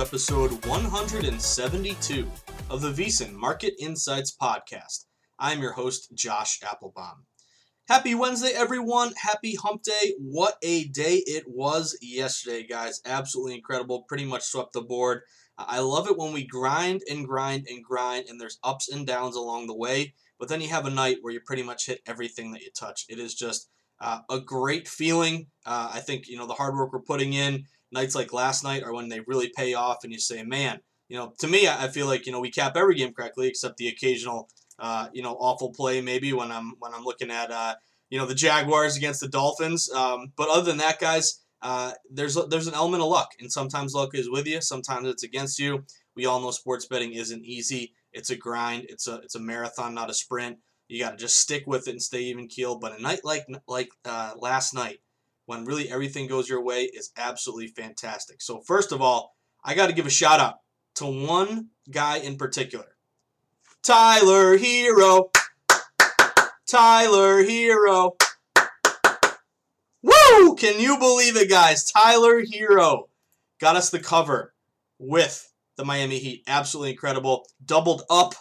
Episode 172 of the VSiN Market Insights Podcast. I'm your host, Josh Appelbaum. Happy Wednesday, everyone. Happy hump day. What a day it was yesterday, guys. Absolutely incredible. Pretty much swept the board. I love it when we grind and grind and grind, and there's ups and downs along the way. But then you have a night where you pretty much hit everything that you touch. It is just uh, a great feeling. Uh, I think, you know, the hard work we're putting in, nights like last night are when they really pay off, and you say, man, you know, to me, I feel like, you know, we cap every game correctly except the occasional uh, you know, awful play maybe when I'm when I'm looking at uh, you know the Jaguars against the Dolphins. Um, but other than that, guys, uh, there's there's an element of luck, and sometimes luck is with you, sometimes it's against you. We all know sports betting isn't easy. It's a grind. It's a it's a marathon, not a sprint. You got to just stick with it and stay even keel. But a night like like uh, last night, when really everything goes your way, is absolutely fantastic. So first of all, I got to give a shout out to one guy in particular. Tyler Herro. Tyler Herro. Woo! Can you believe it, guys? Tyler Herro got us the cover with the Miami Heat. Absolutely incredible. Doubled up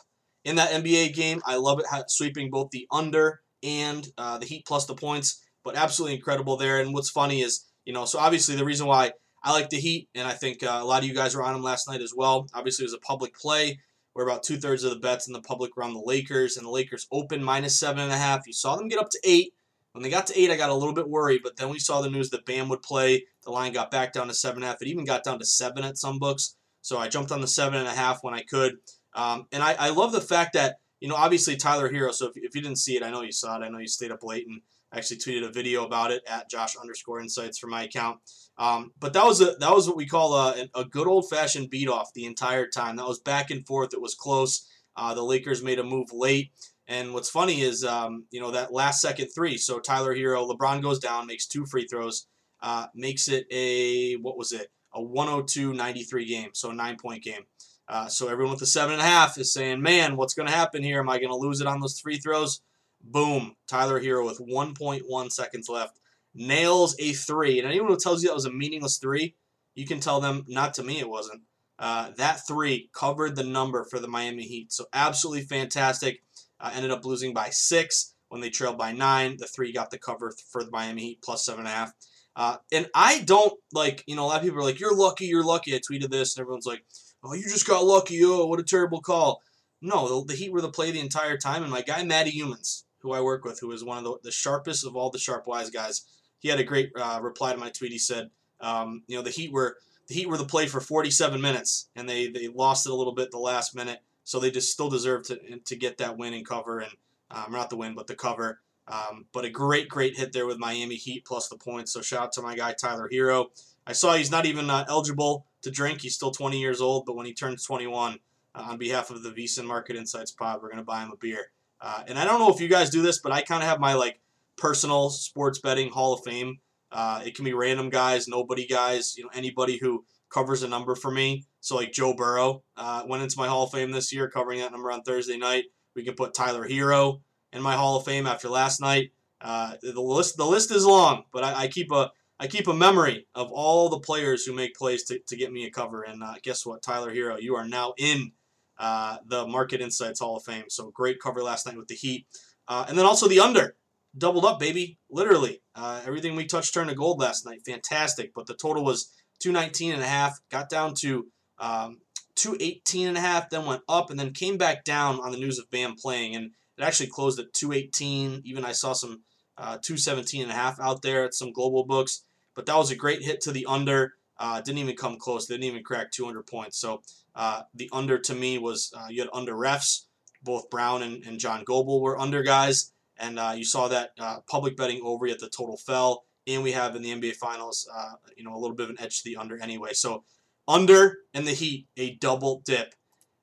in that NBA game. I love it, sweeping both the under and uh, the Heat plus the points. But absolutely incredible there. And what's funny is, you know, so obviously the reason why I like the Heat, and I think uh, a lot of you guys were on them last night as well. Obviously, it was a public play where about two thirds of the bets in the public were on the Lakers, and the Lakers opened minus seven and a half. You saw them get up to eight. When they got to eight, I got a little bit worried, but then we saw the news that Bam would play. The line got back down to seven and a half. It even got down to seven at some books. So I jumped on the seven and a half when I could. Um, and I, I love the fact that, you know, obviously Tyler Herro. So if, if you didn't see it, I know you saw it. I know you stayed up late and actually tweeted a video about it at Josh underscore insights for my account. Um, but that was a that was what we call a, a good old fashioned beat off the entire time. That was back and forth. It was close. Uh, the Lakers made a move late. And what's funny is, um, you know, that last second three. So Tyler Herro, LeBron goes down, makes two free throws, uh, makes it a, what was it? A 102-93 game, so a nine-point game. Uh, so everyone with the seven and a half is saying, man, what's going to happen here? Am I going to lose it on those free throws? Boom. Tyler Herro with 1.1 seconds left nails a three. And anyone who tells you that was a meaningless three, you can tell them, not to me, it wasn't. Uh, that three covered the number for the Miami Heat. So absolutely fantastic. Uh, ended up losing by six when they trailed by nine. The three got the cover for the Miami Heat plus seven and a half. Uh, and I don't like, you know, a lot of people are like, you're lucky, you're lucky. I tweeted this, and everyone's like, oh, you just got lucky. Oh, what a terrible call. No, the, the Heat were the play the entire time, and my guy Matty Humans, who I work with, who is one of the, the sharpest of all the sharp wise guys, he had a great uh, reply to my tweet. He said, um, you know, the Heat were the Heat were the play for 47 minutes, and they they lost it a little bit the last minute, so they just still deserve to to get that win and cover, and um, not the win, but the cover. Um, but a great, great hit there with Miami Heat plus the points. So shout out to my guy Tyler Herro. I saw he's not even uh, eligible to drink. He's still 20 years old, but when he turns 21, uh, on behalf of the VSiN Market Insights Pod, we're gonna buy him a beer. Uh, and I don't know if you guys do this, but I kind of have my like personal sports betting Hall of Fame. Uh, it can be random guys, nobody guys, you know, anybody who covers a number for me. So like Joe Burrow uh, went into my Hall of Fame this year, covering that number on Thursday night. We can put Tyler Herro in my Hall of Fame after last night. Uh, the list the list is long, but I, I, keep a I keep a memory of all the players who make plays to, to get me a cover. And uh, guess what, Tyler Herro, you are now in uh, the Market Insights Hall of Fame. So great cover last night with the Heat, uh, and then also the under doubled up, baby. Literally, uh, everything we touched turned to gold last night. Fantastic, but the total was 219 and a half. Got down to um, 218 and a half, then went up, and then came back down on the news of Bam playing, and it actually closed at 218. Even I saw some uh, 217 and a half out there at some global books, but that was a great hit to the under. Uh, didn't even come close. Didn't even crack 200 points. So uh, the under to me was uh, you had under refs. Both Brown and, and John Goble were under guys, and uh, you saw that uh, public betting over yet the total fell. And we have in the NBA Finals, you know, a little bit of an edge to the under anyway. So under and the Heat, a double dip,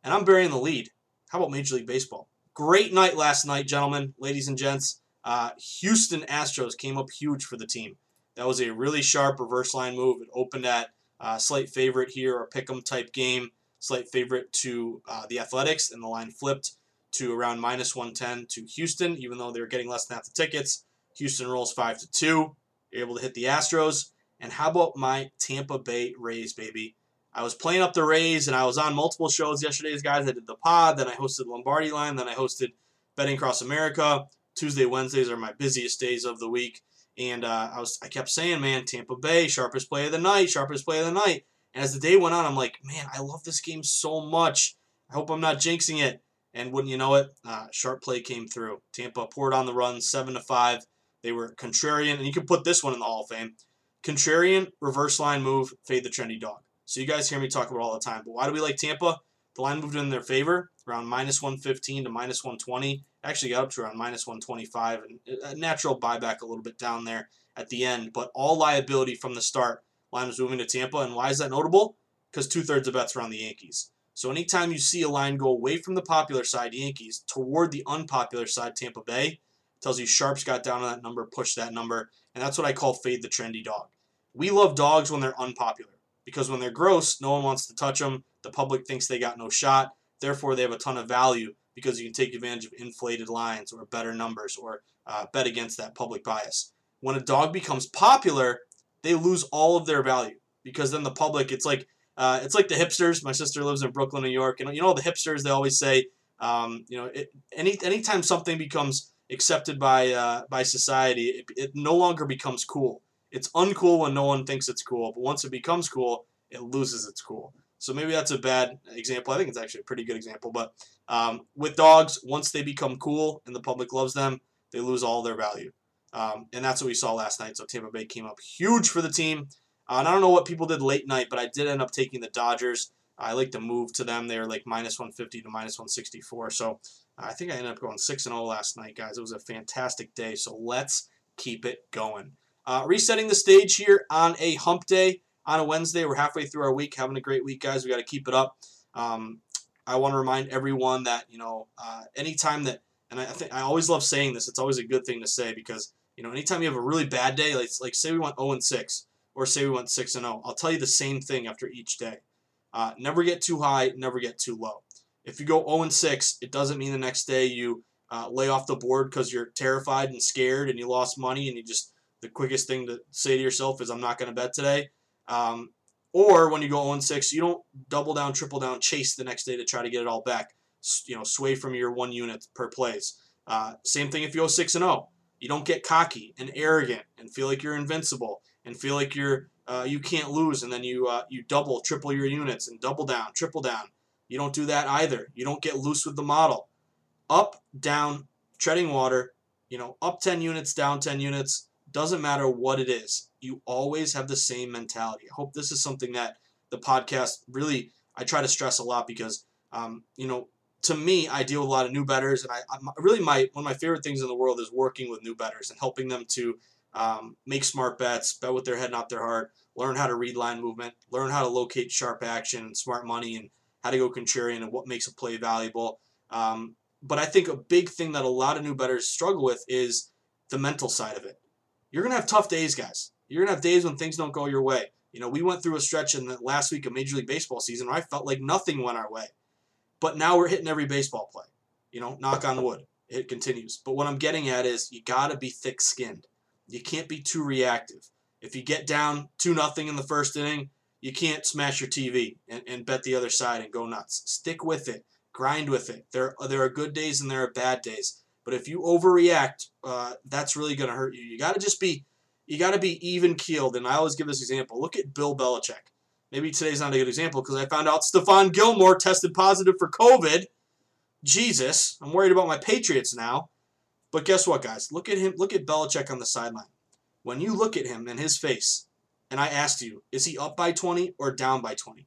and I'm burying the lead. How about Major League Baseball? Great night last night, gentlemen, ladies and gents. Uh, Houston Astros came up huge for the team. That was a really sharp reverse line move. It opened at uh, slight favorite here, or pick 'em type game. Slight favorite to uh, the Athletics, and the line flipped to around minus 110 to Houston, even though they were getting less than half the tickets. Houston rolls 5 to 2. Able to hit the Astros. And how about my Tampa Bay Rays, baby? I was playing up the Rays, and I was on multiple shows yesterday, guys. I did the pod, then I hosted Lombardi Line, then I hosted Betting Across America. Tuesday, Wednesdays are my busiest days of the week, and uh, I was I kept saying, man, Tampa Bay, sharpest play of the night, sharpest play of the night. And as the day went on, I'm like, man, I love this game so much. I hope I'm not jinxing it. And wouldn't you know it, uh, sharp play came through. Tampa poured on the run, seven to five. They were contrarian, and you can put this one in the Hall of Fame. Contrarian reverse line move, fade the trendy dog. So you guys hear me talk about all the time. But why do we like Tampa? The line moved in their favor, around minus 115 to minus 120. Actually got up to around minus 125, and a natural buyback a little bit down there at the end. But all liability from the start. Line was moving to Tampa, and why is that notable? Because two thirds of bets are on the Yankees. So anytime you see a line go away from the popular side, Yankees, toward the unpopular side, Tampa Bay, tells you sharps got down on that number, pushed that number, and that's what I call fade the trendy dog. We love dogs when they're unpopular because when they're gross, no one wants to touch them. The public thinks they got no shot. Therefore, they have a ton of value because you can take advantage of inflated lines or better numbers or uh, bet against that public bias. When a dog becomes popular, they lose all of their value because then the public, it's like uh, it's like the hipsters. My sister lives in Brooklyn, New York, and you know the hipsters. They always say, um, you know, it, any anytime something becomes accepted by uh, by society, it, it no longer becomes cool. It's uncool when no one thinks it's cool, but once it becomes cool, it loses its cool. So maybe that's a bad example. I think it's actually a pretty good example. But um, with dogs, once they become cool and the public loves them, they lose all their value. Um, and that's what we saw last night. So Tampa Bay came up huge for the team. Uh, and I don't know what people did late night, but I did end up taking the Dodgers. I like to move to them. They are like minus 150 to minus 164. So uh, I think I ended up going 6 and 0 last night, guys. It was a fantastic day. So let's keep it going. Uh, resetting the stage here on a hump day on a Wednesday. We're halfway through our week, having a great week, guys. We got to keep it up. Um, I want to remind everyone that you know, uh, anytime that, and I, think I always love saying this. It's always a good thing to say because you know, anytime you have a really bad day, like like say we went 0 and 6, or say we went 6 and 0, I'll tell you the same thing after each day. Uh, never get too high, never get too low. If you go 0 and 6, it doesn't mean the next day you uh, lay off the board because you're terrified and scared and you lost money and you just the quickest thing to say to yourself is I'm not going to bet today. Um, or when you go 0 6, you don't double down, triple down, chase the next day to try to get it all back. You know, sway from your one unit per plays. Uh, same thing if you go 6 and 0. You don't get cocky and arrogant and feel like you're invincible and feel like you're uh, you can't lose, and then you uh, you double, triple your units and double down, triple down. You don't do that either. You don't get loose with the model. Up, down, treading water, you know, up 10 units, down 10 units, doesn't matter what it is. You always have the same mentality. I hope this is something that the podcast really I try to stress a lot because um, you know to me I deal with a lot of new betters and I I'm really my one of my favorite things in the world is working with new betters and helping them to um, make smart bets, bet with their head, and not their heart, learn how to read line movement, learn how to locate sharp action and smart money, and how to go contrarian and what makes a play valuable. Um, but I think a big thing that a lot of new betters struggle with is the mental side of it. You're gonna have tough days, guys. You're gonna have days when things don't go your way. You know, we went through a stretch in the last week of Major League Baseball season where I felt like nothing went our way. But now we're hitting every baseball play. You know, knock on wood. It continues. But what I'm getting at is you gotta be thick skinned. You can't be too reactive. If you get down two nothing in the first inning, you can't smash your TV and, and bet the other side and go nuts. Stick with it. Grind with it. There, there are good days and there are bad days. But if you overreact, uh, that's really going to hurt you. You got to just be, you got to be even keeled. And I always give this example. Look at Bill Belichick. Maybe today's not a good example because I found out Stephon Gilmore tested positive for COVID. Jesus, I'm worried about my Patriots now. But guess what, guys? Look at him. Look at Belichick on the sideline. When you look at him and his face, and I asked you, is he up by 20 or down by 20?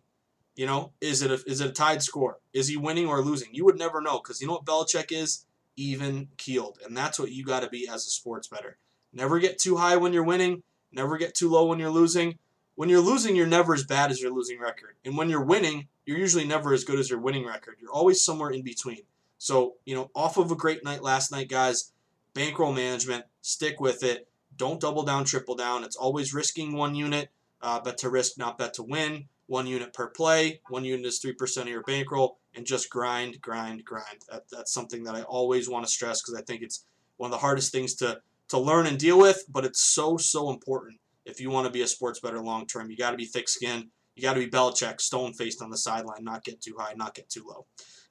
You know, is it a, is it a tied score? Is he winning or losing? You would never know because you know what Belichick is? Even keeled. And that's what you got to be as a sports better. Never get too high when you're winning, never get too low when you're losing. When you're losing, you're never as bad as your losing record. And when you're winning, you're usually never as good as your winning record. You're always somewhere in between. So, you know, off of a great night last night, guys, bankroll management, stick with it. Don't double down, triple down. It's always risking one unit, uh, bet to risk, not bet to win. One unit per play. One unit is 3% of your bankroll. And just grind, grind, grind. That, that's something that I always want to stress because I think it's one of the hardest things to, to learn and deal with, but it's so, so important if you want to be a sports better long term. You got to be thick skinned. You got to be Belichick, stone faced on the sideline, not get too high, not get too low.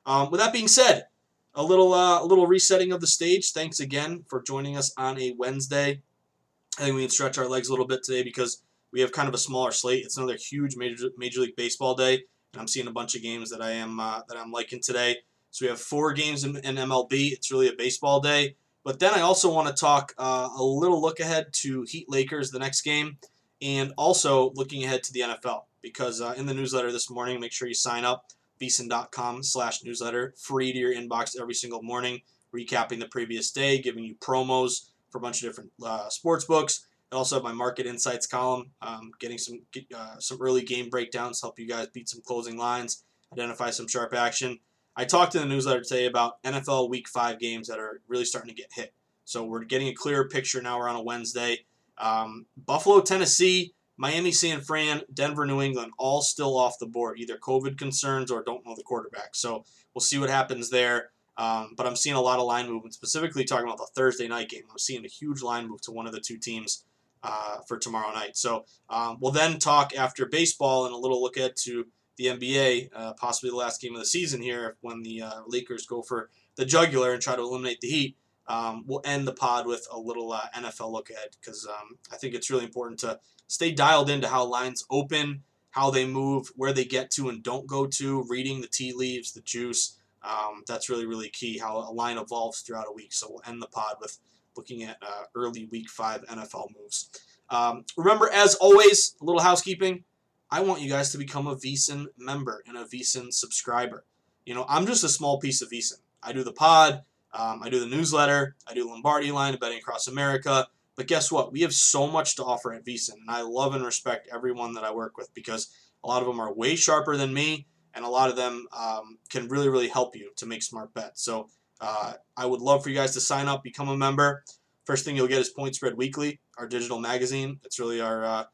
Um, with that being said, a little uh, a little resetting of the stage. Thanks again for joining us on a Wednesday. I think we can stretch our legs a little bit today because we have kind of a smaller slate. It's another huge major Major League Baseball day, and I'm seeing a bunch of games that I am uh, that I'm liking today. So we have four games in, in, MLB. It's really a baseball day. But then I also want to talk uh, a little look ahead to Heat Lakers the next game, and also looking ahead to the NFL because uh, in the newsletter this morning, make sure you sign up VSiN.com slash newsletter, free to your inbox every single morning, recapping the previous day, giving you promos for a bunch of different uh, sports books. I also have my market insights column, um, getting some uh, some early game breakdowns, help you guys beat some closing lines, identify some sharp action. I talked in the newsletter today about NFL Week Five games that are really starting to get hit. So we're getting a clearer picture now. We're on a Wednesday. Um, Buffalo, Tennessee Miami, San Fran, Denver, New England, all still off the board, either COVID concerns or don't know the quarterback. So we'll see what happens there. Um, but I'm seeing a lot of line movement, specifically talking about the Thursday night game. I'm seeing a huge line move to one of the two teams uh, for tomorrow night. So um, we'll then talk after baseball and a little look at to the NBA, uh, possibly the last game of the season here when the uh, Lakers go for the jugular and try to eliminate the Heat. Um, we'll end the pod with a little uh, NFL look ahead because um, I think it's really important to stay dialed into how lines open, how they move, where they get to and don't go to, reading the tea leaves, the juice. Um, that's really, really key how a line evolves throughout a week. So we'll end the pod with looking at uh, early week five NFL moves. Um, remember, as always, a little housekeeping. I want you guys to become a VSiN member and a VSiN subscriber. You know, I'm just a small piece of VSiN. I do the pod, um, I do the newsletter, I do Lombardi line, betting across America. But guess what? We have so much to offer at VSiN, and I love and respect everyone that I work with because a lot of them are way sharper than me, and a lot of them um, can really, really help you to make smart bets. So uh, I would love for you guys to sign up, become a member. First thing you'll get is Point Spread Weekly, our digital magazine. It's really our uh,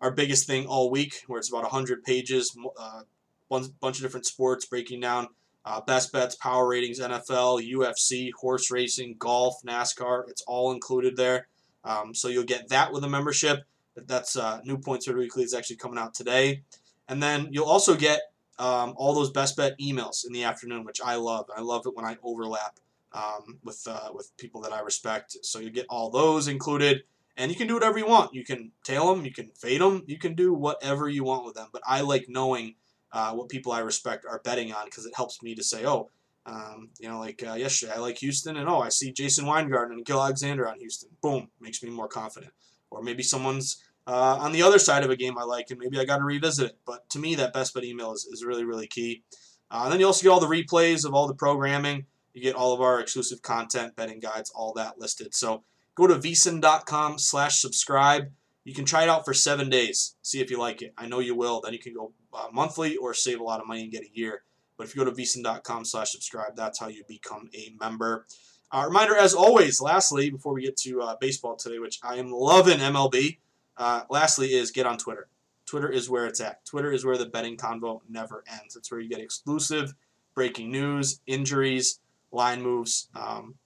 our biggest thing all week, where it's about 100 pages, uh, bunch of different sports breaking down uh, best bets, power ratings, NFL, UFC, horse racing, golf, NASCAR. It's all included there. Um, so you'll get that with a membership. That's uh, New Point Spread Weekly is actually coming out today. And then you'll also get um, all those best bet emails in the afternoon, which I love. I love it when I overlap um, with uh, with people that I respect. So you get all those included, and you can do whatever you want. You can tail them, you can fade them, you can do whatever you want with them. But I like knowing uh, what people I respect are betting on because it helps me to say, oh, um, you know, like uh, yesterday, I like Houston, and oh, I see Jason Weingarten and Gill Alexander on Houston. Boom, makes me more confident. Or maybe someone's uh, on the other side of a game I like, and maybe I got to revisit it. But to me, that best bet email is, is really, really key. Uh, and then you also get all the replays of all the programming. You get all of our exclusive content, betting guides, all that listed. So go to vsin.com slash subscribe. You can try it out for seven days. See if you like it. I know you will. Then you can go uh, monthly or save a lot of money and get a year. But if you go to vsin.com slash subscribe, that's how you become a member. Uh, reminder, as always, lastly, before we get to uh, baseball today, which I am loving MLB, uh, lastly, is get on Twitter. Twitter is where it's at. Twitter is where the betting convo never ends. It's where you get exclusive breaking news, injuries, line moves, um,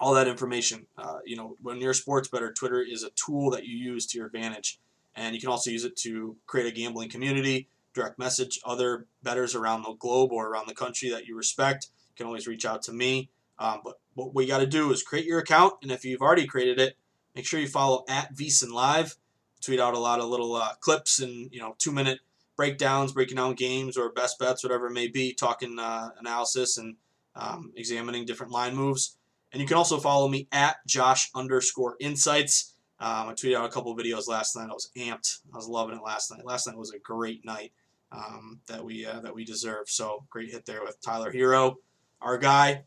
all that information. Uh, you know, when you're a sports better, Twitter is a tool that you use to your advantage, and you can also use it to create a gambling community, direct message other bettors around the globe or around the country that you respect. You can always reach out to me. Um, but what we got to do is create your account, and if you've already created it, make sure you follow at VSiN Live. Tweet out a lot of little uh, clips and you know two minute breakdowns, breaking down games or best bets, whatever it may be, talking uh, analysis and um, examining different line moves. And you can also follow me at Josh underscore insights. Um, I tweeted out a couple videos last night. I was amped. I was loving it last night. Last night was a great night um, that we uh, that we deserve. So great hit there with Tyler Herro, our guy,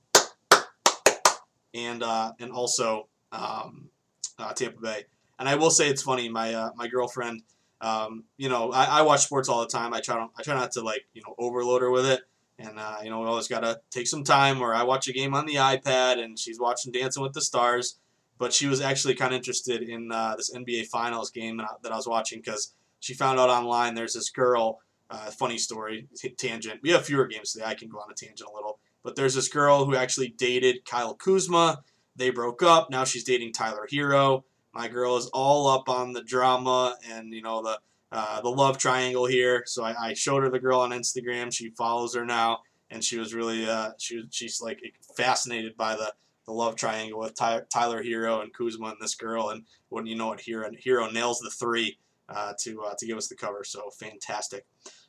and uh, and also um, uh, Tampa Bay. And I will say it's funny. My uh, my girlfriend, um, you know, I, I, watch sports all the time. I try to, I try not to like you know overload her with it. And uh, you know, we always gotta take some time. where I watch a game on the iPad, and she's watching Dancing with the Stars. But she was actually kind of interested in uh, this NBA Finals game that I was watching because she found out online there's this girl. Uh, funny story, tangent. We have fewer games today. I can go on a tangent a little. But there's this girl who actually dated Kyle Kuzma. They broke up. Now she's dating Tyler Herro. My girl is all up on the drama and you know the uh, the love triangle here. So I, I, showed her the girl on Instagram. She follows her now, and she was really uh, she she's like fascinated by the the love triangle with Ty, Tyler Herro and Kuzma and this girl. And when you know what, Hero Herro nails the three uh, to uh, to give us the cover. So fantastic.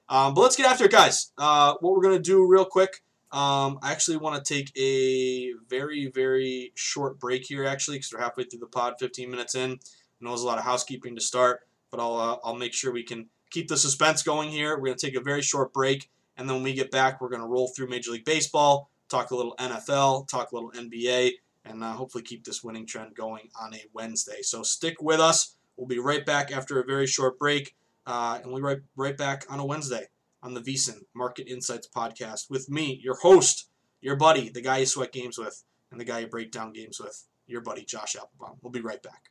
Um, but let's get after it, guys. Uh, what we're gonna do real quick. Um, I actually want to take a very very short break here, actually, because we're halfway through the pod, 15 minutes in. I know there's a lot of housekeeping to start but I'll uh, I'll make sure we can keep the suspense going here. We're going to take a very short break, and then when we get back, we're going to roll through Major League Baseball, talk a little NFL, talk a little NBA, and uh, hopefully keep this winning trend going on a Wednesday. So stick with us. We'll be right back after a very short break, uh, and we'll be right, right back on a Wednesday on the VSiN Market Insights Podcast with me, your host, your buddy, the guy you sweat games with, and the guy you break down games with, your buddy Josh Appelbaum. We'll be right back.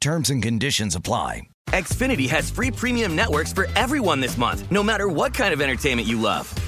Terms and conditions apply. Xfinity has free premium networks for everyone this month, no matter what kind of entertainment you love.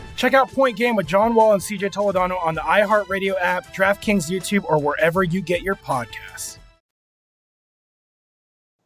Check out Point Game with John Wall and CJ Toledano on the iHeartRadio app, DraftKings YouTube, or wherever you get your podcasts.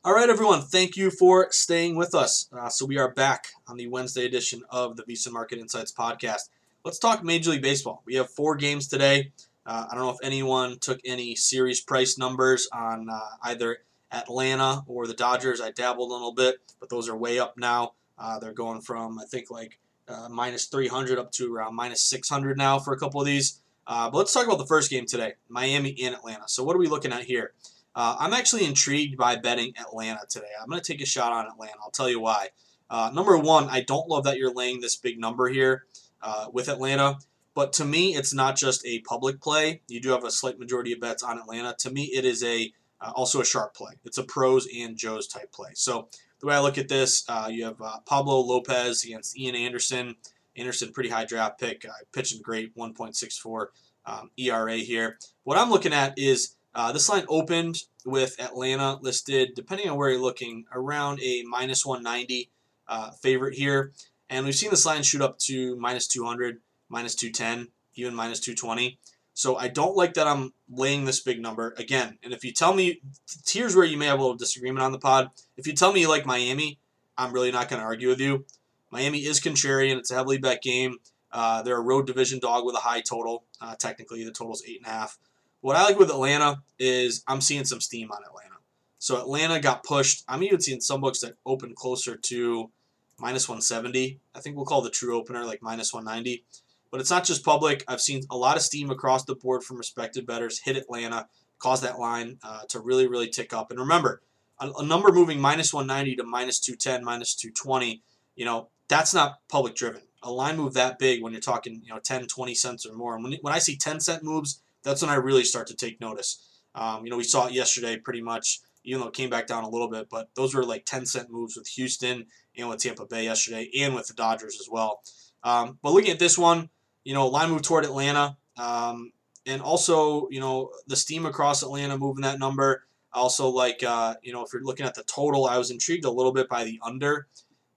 All right, everyone. Thank you for staying with us. Uh, so we are back on the Wednesday edition of the VSiN Market Insights podcast. Let's talk Major League Baseball. We have four games today. Uh, I don't know if anyone took any series price numbers on uh, either Atlanta or the Dodgers. I dabbled a little bit, but those are way up now. Uh, they're going from I think like uh, minus 300 up to around minus 600 now for a couple of these. Uh, but let's talk about the first game today, Miami and Atlanta. So what are we looking at here? Uh, I'm actually intrigued by betting Atlanta today. I'm going to take a shot on Atlanta. I'll tell you why. Uh, number one, I don't love that you're laying this big number here uh, with Atlanta, but to me, it's not just a public play. You do have a slight majority of bets on Atlanta. To me, it is a uh, also a sharp play. It's a pros and Joes type play. So the way I look at this, uh, you have uh, Pablo Lopez against Ian Anderson. Anderson, pretty high draft pick, uh, pitching great, 1.64 um, ERA here. What I'm looking at is uh, this line opened with Atlanta listed, depending on where you're looking, around a minus 190 uh, favorite here. And we've seen this line shoot up to minus 200, minus 210, even minus 220. So I don't like that I'm laying this big number again. And if you tell me, here's where you may have a little disagreement on the pod. If you tell me you like Miami, I'm really not going to argue with you. Miami is contrarian. It's a heavily bet game. Uh, they're a road division dog with a high total. Uh, technically, the total's eight and a half. What I like with Atlanta is I'm seeing some steam on Atlanta. So Atlanta got pushed. I'm even seeing some books that open closer to minus 170. I think we'll call the true opener like minus 190. But it's not just public. I've seen a lot of steam across the board from respected bettors hit Atlanta, cause that line uh, to really, really tick up. And remember, a, a number moving minus 190 to minus 210, minus 220, you know, that's not public driven. A line move that big when you're talking, you know, 10, 20 cents or more. And when, when I see 10 cent moves, that's when I really start to take notice. Um, you know, we saw it yesterday pretty much, even though it came back down a little bit, but those were like 10 cent moves with Houston and with Tampa Bay yesterday and with the Dodgers as well. Um, but looking at this one, you know, line move toward Atlanta, um, and also, you know, the steam across Atlanta moving that number. Also, like, uh, you know, if you're looking at the total, I was intrigued a little bit by the under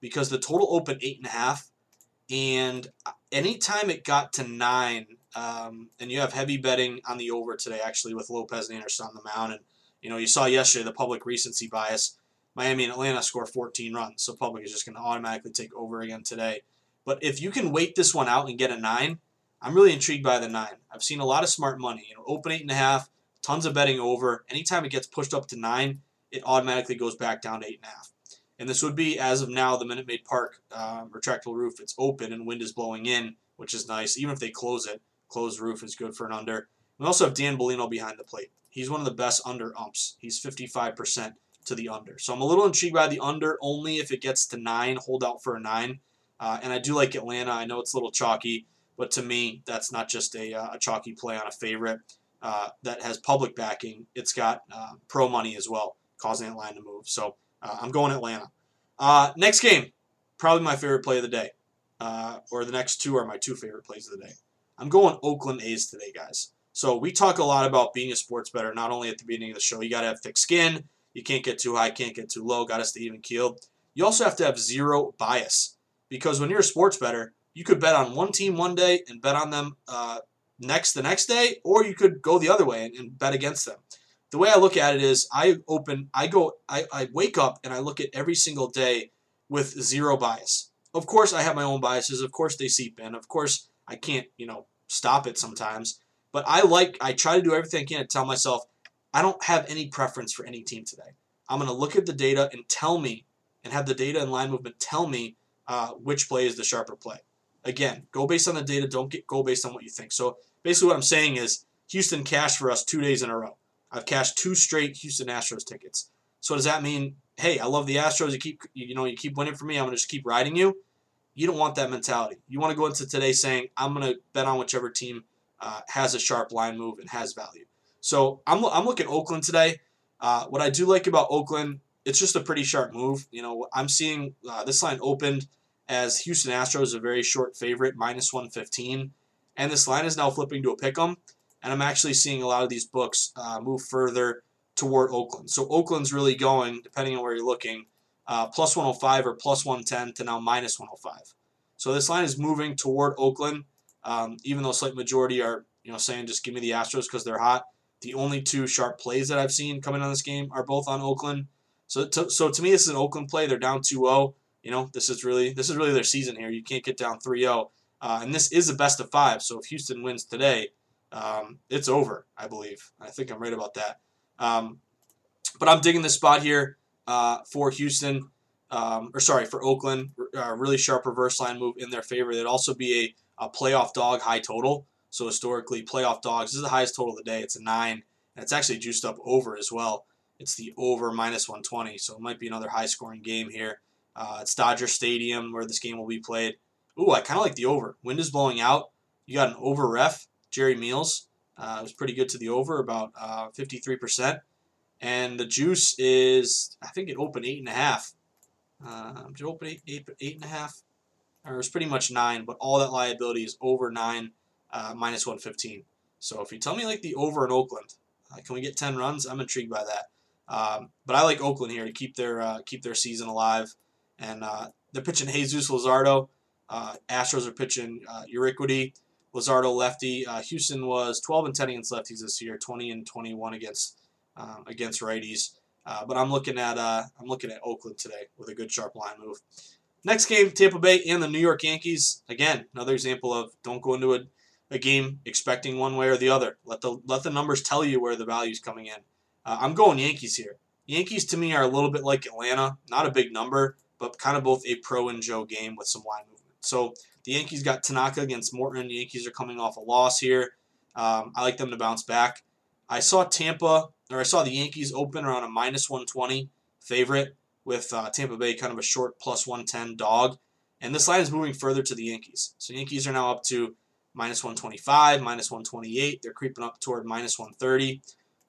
because the total opened eight and a half, and anytime it got to nine, um, and you have heavy betting on the over today, actually, with Lopez and Anderson on the mound, and you know, you saw yesterday the public recency bias. Miami and Atlanta score 14 runs, so public is just going to automatically take over again today. But if you can wait this one out and get a nine, I'm really intrigued by the nine. I've seen a lot of smart money. You know, open eight and a half, tons of betting over. Anytime it gets pushed up to nine, it automatically goes back down to eight and a half. And this would be, as of now, the Minute Maid Park um, retractable roof. It's open and wind is blowing in, which is nice. Even if they close it, closed roof is good for an under. We also have Dan Bellino behind the plate. He's one of the best under umps. He's 55% to the under. So I'm a little intrigued by the under only if it gets to nine, hold out for a nine. Uh, and I do like Atlanta. I know it's a little chalky, but to me, that's not just a, uh, a chalky play on a favorite uh, that has public backing. It's got uh, pro money as well, causing that line to move. So uh, I'm going Atlanta. Uh, next game, probably my favorite play of the day, or the next two are my two favorite plays of the day. I'm going Oakland A's today, guys. So we talk a lot about being a sports better, not only at the beginning of the show. You got to have thick skin. You can't get too high, can't get too low. Got to stay even keeled. You also have to have zero bias because when you're a sports better, you could bet on one team one day and bet on them uh, next the next day, or you could go the other way and, and bet against them. The way I look at it is, I open, I go, I, I wake up and I look at every single day with zero bias. Of course, I have my own biases. Of course, they seep in. Of course, I can't, you know, stop it sometimes. But I like, I try to do everything I can to tell myself, I don't have any preference for any team today. I'm going to look at the data and tell me, and have the data and line movement tell me uh, which play is the sharper play. again, go based on the data. Don't get go based on what you think. So basically, what I'm saying is Houston cashed for us two days in a row. I've cashed two straight Houston Astros tickets. So does that mean, hey, I love the Astros. You keep, you know, you keep winning for me. I'm gonna just keep riding you. You don't want that mentality. You want to go into today saying, I'm gonna bet on whichever team uh, has a sharp line move and has value. So I'm, I'm looking Oakland today. Uh, what I do like about Oakland, it's just a pretty sharp move. You know, I'm seeing uh, this line opened as Houston Astros is a very short favorite, minus 115, and this line is now flipping to a pick 'em. And I'm actually seeing a lot of these books uh, move further toward Oakland. So Oakland's really going, depending on where you're looking, uh, plus 105 or plus 110 to now minus 105. So this line is moving toward Oakland, um, even though slight majority are you know saying just give me the Astros because they're hot. The only two sharp plays that I've seen coming on this game are both on Oakland. So to, so to me, this is an Oakland play. They're down 2-0. You know, this is really this is really their season here. You can't get down 3-0. Uh, and this is a best of five. So if Houston wins today, um, it's over, I believe. I think I'm right about that. Um, but I'm digging this spot here uh, for Houston, um, or sorry, for Oakland. Uh, really sharp reverse line move in their favor. It'd also be a, a playoff dog high total. So historically, playoff dogs, this is the highest total of the day. It's a 9, and it's actually juiced up over as well. It's the over minus 120, so it might be another high scoring game here. Uh, it's Dodger Stadium where this game will be played. Ooh, I kind of like the over. Wind is blowing out. You got an over ref, Jerry Meals. Uh, it was pretty good to the over, about uh, 53%. And the juice is, I think it opened 8.5. Uh, did it open 8, 8, 8.5? Or it was pretty much 9, but all that liability is over 9, uh, minus 115. So if you tell me like the over in Oakland, uh, can we get 10 runs? I'm intrigued by that. Um, but I like Oakland here to keep their uh, keep their season alive. And uh, they're pitching Jesus Luzardo. Uh, Astros are pitching uh, Urquidy. Luzardo lefty. Uh, Houston was 12 and 10 against lefties this year, 20 and 21 against um, against righties. Uh, but I'm looking at uh, I'm looking at Oakland today with a good sharp line move. Next game, Tampa Bay and the New York Yankees. Again, another example of don't go into a, a game expecting one way or the other. Let the let the numbers tell you where the value's coming in. Uh, I'm going Yankees here. Yankees to me are a little bit like Atlanta, not a big number, but kind of both a pro and Joe game with some line movement. So the Yankees got Tanaka against Morton. The Yankees are coming off a loss here. Um, I like them to bounce back. I saw Tampa, or I saw the Yankees open around a minus 120 favorite with uh, Tampa Bay kind of a short plus 110 dog. And this line is moving further to the Yankees. So Yankees are now up to minus 125, minus 128. They're creeping up toward minus 130.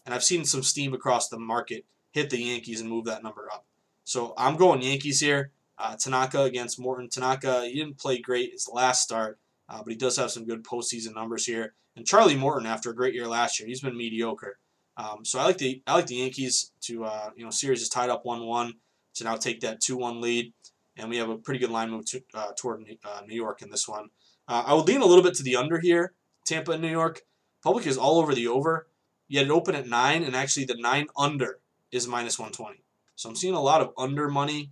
And I've seen some steam across the market hit the Yankees and move that number up. So I'm going Yankees here. Uh, Tanaka against Morton. Tanaka, he didn't play great his last start, uh, but he does have some good postseason numbers here. And Charlie Morton, after a great year last year, he's been mediocre. Um, so I like the I like the Yankees to uh, you know series is tied up one one to now take that two one lead, and we have a pretty good line move to, uh, toward uh, New York in this one. Uh, I would lean a little bit to the under here, Tampa and New York. Public is all over the over, yet it opened at nine, and actually the nine under is minus one twenty. So I'm seeing a lot of under money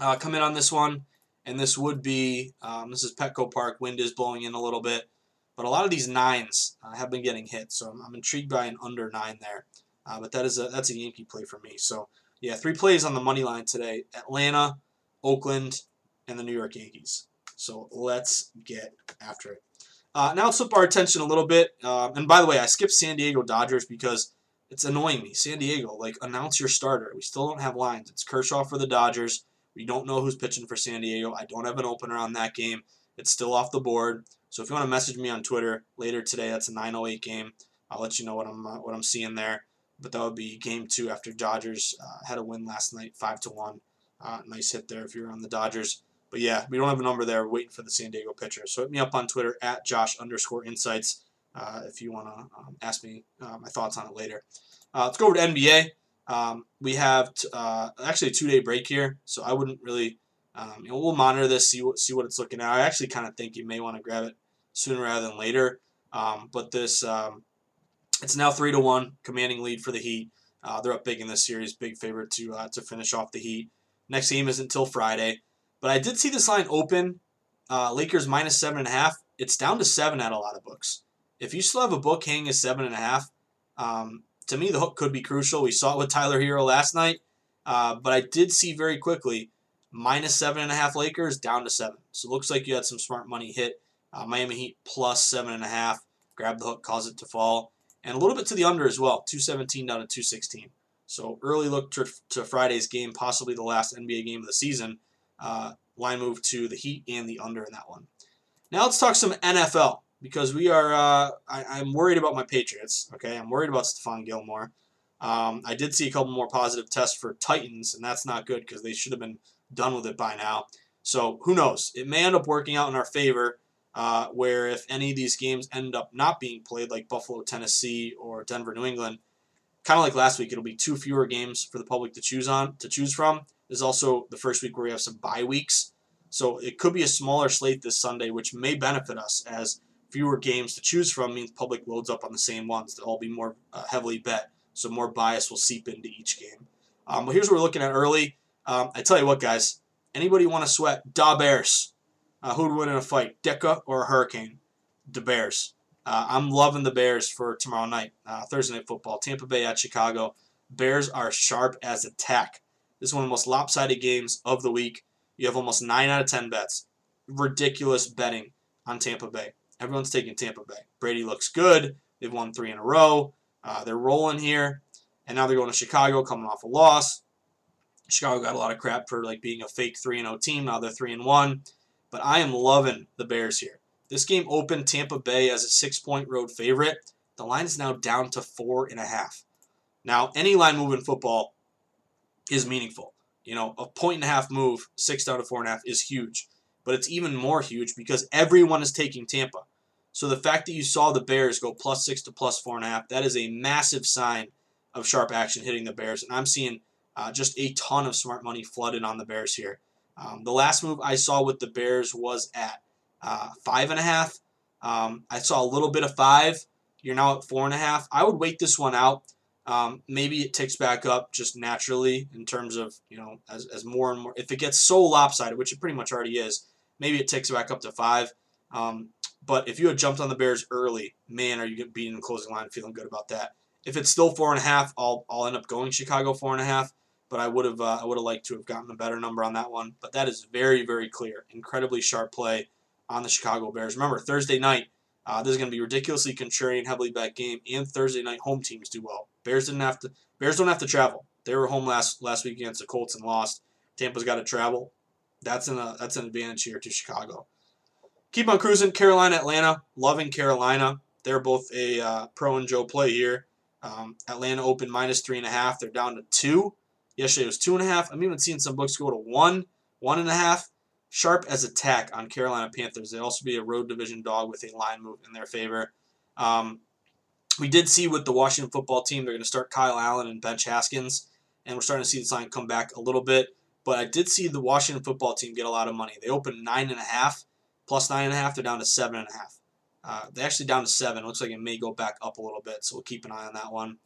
uh, come in on this one, and this would be um, this is Petco Park. Wind is blowing in a little bit, but a lot of these nines uh, have been getting hit, so I'm, I'm intrigued by an under nine there. Uh, but that is a that's a Yankee play for me. So yeah, three plays on the money line today: Atlanta, Oakland, and the New York Yankees. So let's get after it. Uh, now let's flip our attention a little bit. Uh, and by the way, I skipped San Diego Dodgers because it's annoying me. San Diego, like announce your starter. We still don't have lines. It's Kershaw for the Dodgers. We don't know who's pitching for San Diego. I don't have an opener on that game. It's still off the board. So if you want to message me on Twitter later today, that's a 9:08 game. I'll let you know what I'm uh, what I'm seeing there. But that would be game two after Dodgers uh, had a win last night, five to one. Uh, nice hit there if you're on the Dodgers. But yeah, we don't have a number there. We're waiting for the San Diego pitcher. So hit me up on Twitter at Josh underscore Insights uh, if you want to um, ask me uh, my thoughts on it later. Uh, let's go over to NBA. Um, we have uh, actually a two day break here, so I wouldn't really. Um, you know, we'll monitor this, see what see what it's looking at. I actually kind of think you may want to grab it sooner rather than later. Um, but this, um, it's now three to one, commanding lead for the Heat. Uh, they're up big in this series, big favorite to uh, to finish off the Heat. Next game isn't until Friday, but I did see this line open. Lakers minus seven and a half. It's down to seven at a lot of books. If you still have a book hanging at seven and a half, um, to me, the hook could be crucial. We saw it with Tyler Herro last night, uh, but I did see very quickly minus seven and a half Lakers down to seven. So it looks like you had some smart money hit. Uh, Miami Heat plus seven and a half. Grab the hook, cause it to fall, and a little bit to the under as well. 217 down to 216. So early look to, to Friday's game, possibly the last NBA game of the season. Uh, line move to the Heat and the under in that one. Now let's talk some NFL because we are. Uh, I, am worried about my Patriots. Okay, I'm worried about Stephon Gilmore. Um, I did see a couple more positive tests for Titans, and that's not good because they should have been done with it by now. So who knows? It may end up working out in our favor. Uh, where if any of these games end up not being played, like Buffalo, Tennessee, or Denver, New England, kind of like last week, it'll be two fewer games for the public to choose on to choose from. This is also the first week where we have some bye weeks, so it could be a smaller slate this Sunday, which may benefit us as fewer games to choose from means public loads up on the same ones. They'll all be more uh, heavily bet, so more bias will seep into each game. Um, but here's what we're looking at early. Um, I tell you what, guys, anybody want to sweat? Da Bears. Uh, who would win in a fight, Ditka or a Hurricane? The Bears. Uh, I'm loving the Bears for tomorrow night, uh, Thursday night football. Tampa Bay at Chicago. Bears are sharp as a tack. This is one of the most lopsided games of the week. You have almost 9 out of 10 bets. Ridiculous betting on Tampa Bay. Everyone's taking Tampa Bay. Brady looks good. They've won three in a row. Uh, they're rolling here. And now they're going to Chicago coming off a loss. Chicago got a lot of crap for like being a fake 3 0 team. Now they're 3 and 1. But I am loving the Bears here. This game opened Tampa Bay as a six point road favorite. The line is now down to four and a half. Now, any line move in football is meaningful. You know, a point and a half move, six down to four and a half, is huge. But it's even more huge because everyone is taking Tampa. So the fact that you saw the Bears go plus six to plus four and a half, that is a massive sign of sharp action hitting the Bears. And I'm seeing uh, just a ton of smart money flooded on the Bears here. Um, the last move I saw with the Bears was at uh, five and a half. Um, I saw a little bit of five. You're now at four and a half. I would wait this one out. Um, maybe it ticks back up just naturally in terms of, you know, as, as more and more. If it gets so lopsided, which it pretty much already is, maybe it ticks back up to five. Um, but if you had jumped on the Bears early, man, are you being in the closing line feeling good about that? If it's still four and a half, I'll, I'll end up going Chicago four and a half. But I would have uh, I would have liked to have gotten a better number on that one. But that is very very clear, incredibly sharp play on the Chicago Bears. Remember Thursday night, uh, this is going to be ridiculously contrarian, heavily bet game, and Thursday night home teams do well. Bears didn't have to. Bears don't have to travel. They were home last last week against the Colts and lost. Tampa's got to travel. That's an uh, that's an advantage here to Chicago. Keep on cruising. Carolina, Atlanta. Loving Carolina. They're both a uh, pro and Joe play here. Um, Atlanta open minus three and a half. They're down to two. Yesterday it was two and a half. I'm even seeing some books go to one, one and a half. Sharp as attack on Carolina Panthers. They also be a road division dog with a line move in their favor. Um, we did see with the Washington football team, they're going to start Kyle Allen and bench Haskins, and we're starting to see this line come back a little bit. But I did see the Washington football team get a lot of money. They opened nine and a half, plus nine and a half. They're down to seven and a half. Uh, they're actually down to seven. Looks like it may go back up a little bit, so we'll keep an eye on that one.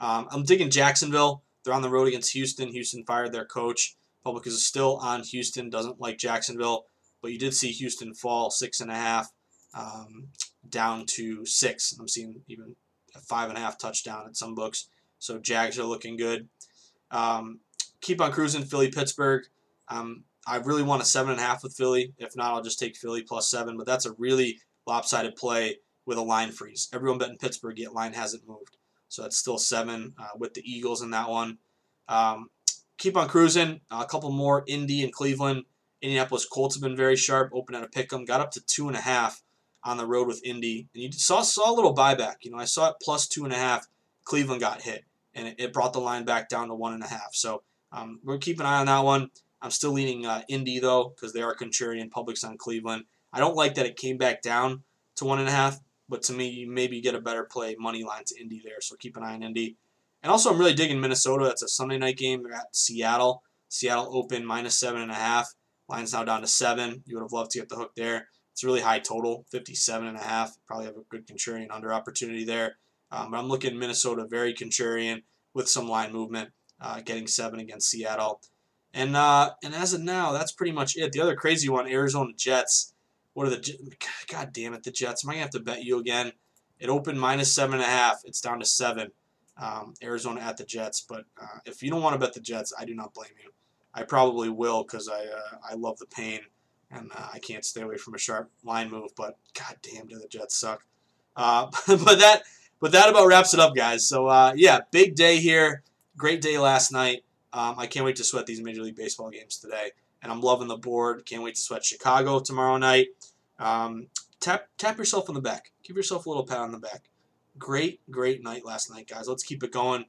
Um, I'm digging Jacksonville. They're on the road against Houston. Houston fired their coach. Public is still on Houston. Doesn't like Jacksonville, but you did see Houston fall six and a half um, down to six. I'm seeing even a five and a half touchdown at some books. So Jags are looking good. Um, keep on cruising. Philly Pittsburgh. Um, I really want a seven and a half with Philly. If not, I'll just take Philly plus seven. But that's a really lopsided play with a line freeze. Everyone betting Pittsburgh, yet line hasn't moved. So that's still seven uh, with the Eagles in that one. Um, keep on cruising. Uh, a couple more. Indy and Cleveland. Indianapolis Colts have been very sharp. Open at a pick 'em. Got up to two and a half on the road with Indy. And you saw saw a little buyback. You know, I saw it plus two and a half. Cleveland got hit, and it, it brought the line back down to one and a half. So um, we're keeping an eye on that one. I'm still leaning uh, Indy though because they are contrarian. Publics on Cleveland. I don't like that it came back down to one and a half. But to me, you maybe get a better play money line to Indy there. So keep an eye on Indy. And also, I'm really digging Minnesota. That's a Sunday night game. They're at Seattle. Seattle open minus seven and a half. Line's now down to seven. You would have loved to get the hook there. It's a really high total, 57 and a half. Probably have a good contrarian under opportunity there. Um, but I'm looking Minnesota very contrarian with some line movement, uh, getting seven against Seattle. And uh, and as of now, that's pretty much it. The other crazy one, Arizona Jets. What are the God damn it, the Jets? Am I gonna have to bet you again? It opened minus seven and a half. It's down to seven. Um, Arizona at the Jets, but uh, if you don't want to bet the Jets, I do not blame you. I probably will because I uh, I love the pain and uh, I can't stay away from a sharp line move. But god damn, do the Jets suck. Uh, but that but that about wraps it up, guys. So uh, yeah, big day here. Great day last night. Um, I can't wait to sweat these Major League Baseball games today, and I'm loving the board. Can't wait to sweat Chicago tomorrow night. Um, tap tap yourself on the back. Give yourself a little pat on the back. Great, great night last night, guys. Let's keep it going.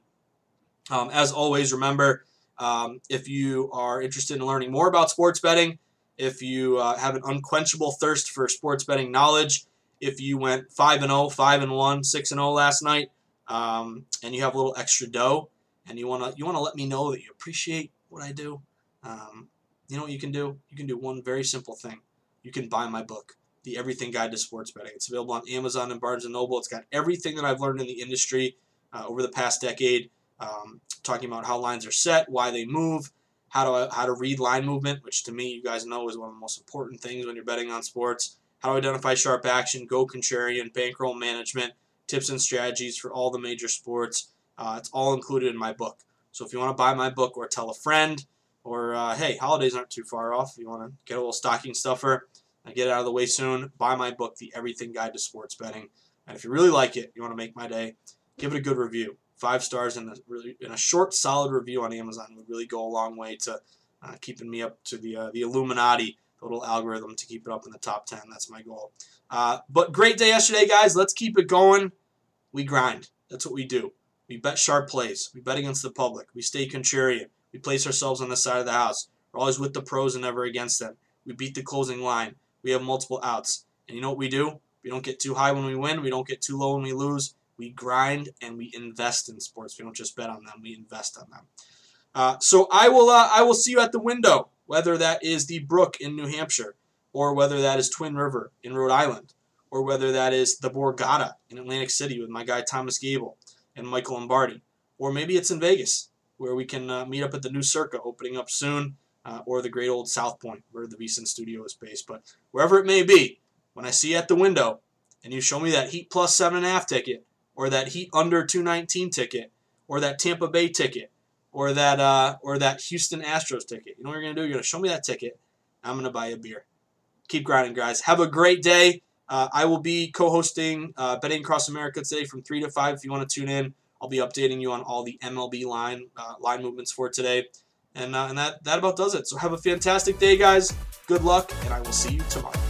Um, as always, remember um, if you are interested in learning more about sports betting, if you uh, have an unquenchable thirst for sports betting knowledge, if you went 5 and 0, 5 and 1, 6 and 0 last night, um, and you have a little extra dough, and you want to you want to let me know that you appreciate what I do, um, you know what you can do? You can do one very simple thing. You can buy my book, The Everything Guide to Sports Betting. It's available on Amazon and Barnes & Noble. It's got everything that I've learned in the industry uh, over the past decade, um, talking about how lines are set, why they move, how to how to read line movement, which to me, you guys know, is one of the most important things when you're betting on sports. How to identify sharp action, go contrarian, bankroll management, tips and strategies for all the major sports. Uh, it's all included in my book. So if you want to buy my book or tell a friend, or uh, hey, holidays aren't too far off. If You want to get a little stocking stuffer and get it out of the way soon. Buy my book, The Everything Guide to Sports Betting. And if you really like it, you want to make my day, give it a good review. Five stars and a really in a short, solid review on Amazon would really go a long way to uh, keeping me up to the uh, the Illuminati, little algorithm to keep it up in the top ten. That's my goal. Uh, but great day yesterday, guys. Let's keep it going. We grind. That's what we do. We bet sharp plays. We bet against the public. We stay contrarian. We place ourselves on the side of the house. We're always with the pros and never against them. We beat the closing line. We have multiple outs. And you know what we do? We don't get too high when we win. We don't get too low when we lose. We grind and we invest in sports. We don't just bet on them. We invest on them. Uh, so I will. Uh, I will see you at the window, whether that is the Brook in New Hampshire, or whether that is Twin River in Rhode Island, or whether that is the Borgata in Atlantic City with my guy Thomas Gable and Michael Lombardi, or maybe it's in Vegas where we can uh, meet up at the new Circa opening up soon, uh, or the great old South Point where the VSiN studio is based. But wherever it may be, when I see you at the window and you show me that Heat plus seven and a half ticket, or that Heat under 219 ticket, or that Tampa Bay ticket, or that uh, or that Houston Astros ticket, you know what you're gonna do? You're gonna show me that ticket. I'm gonna buy a beer. Keep grinding, guys. Have a great day. Uh, I will be co-hosting uh, Betting Across America today from three to five. If you want to tune in, I'll be updating you on all the MLB line uh, line movements for today, and uh, and that that about does it. So have a fantastic day, guys. Good luck, and I will see you tomorrow.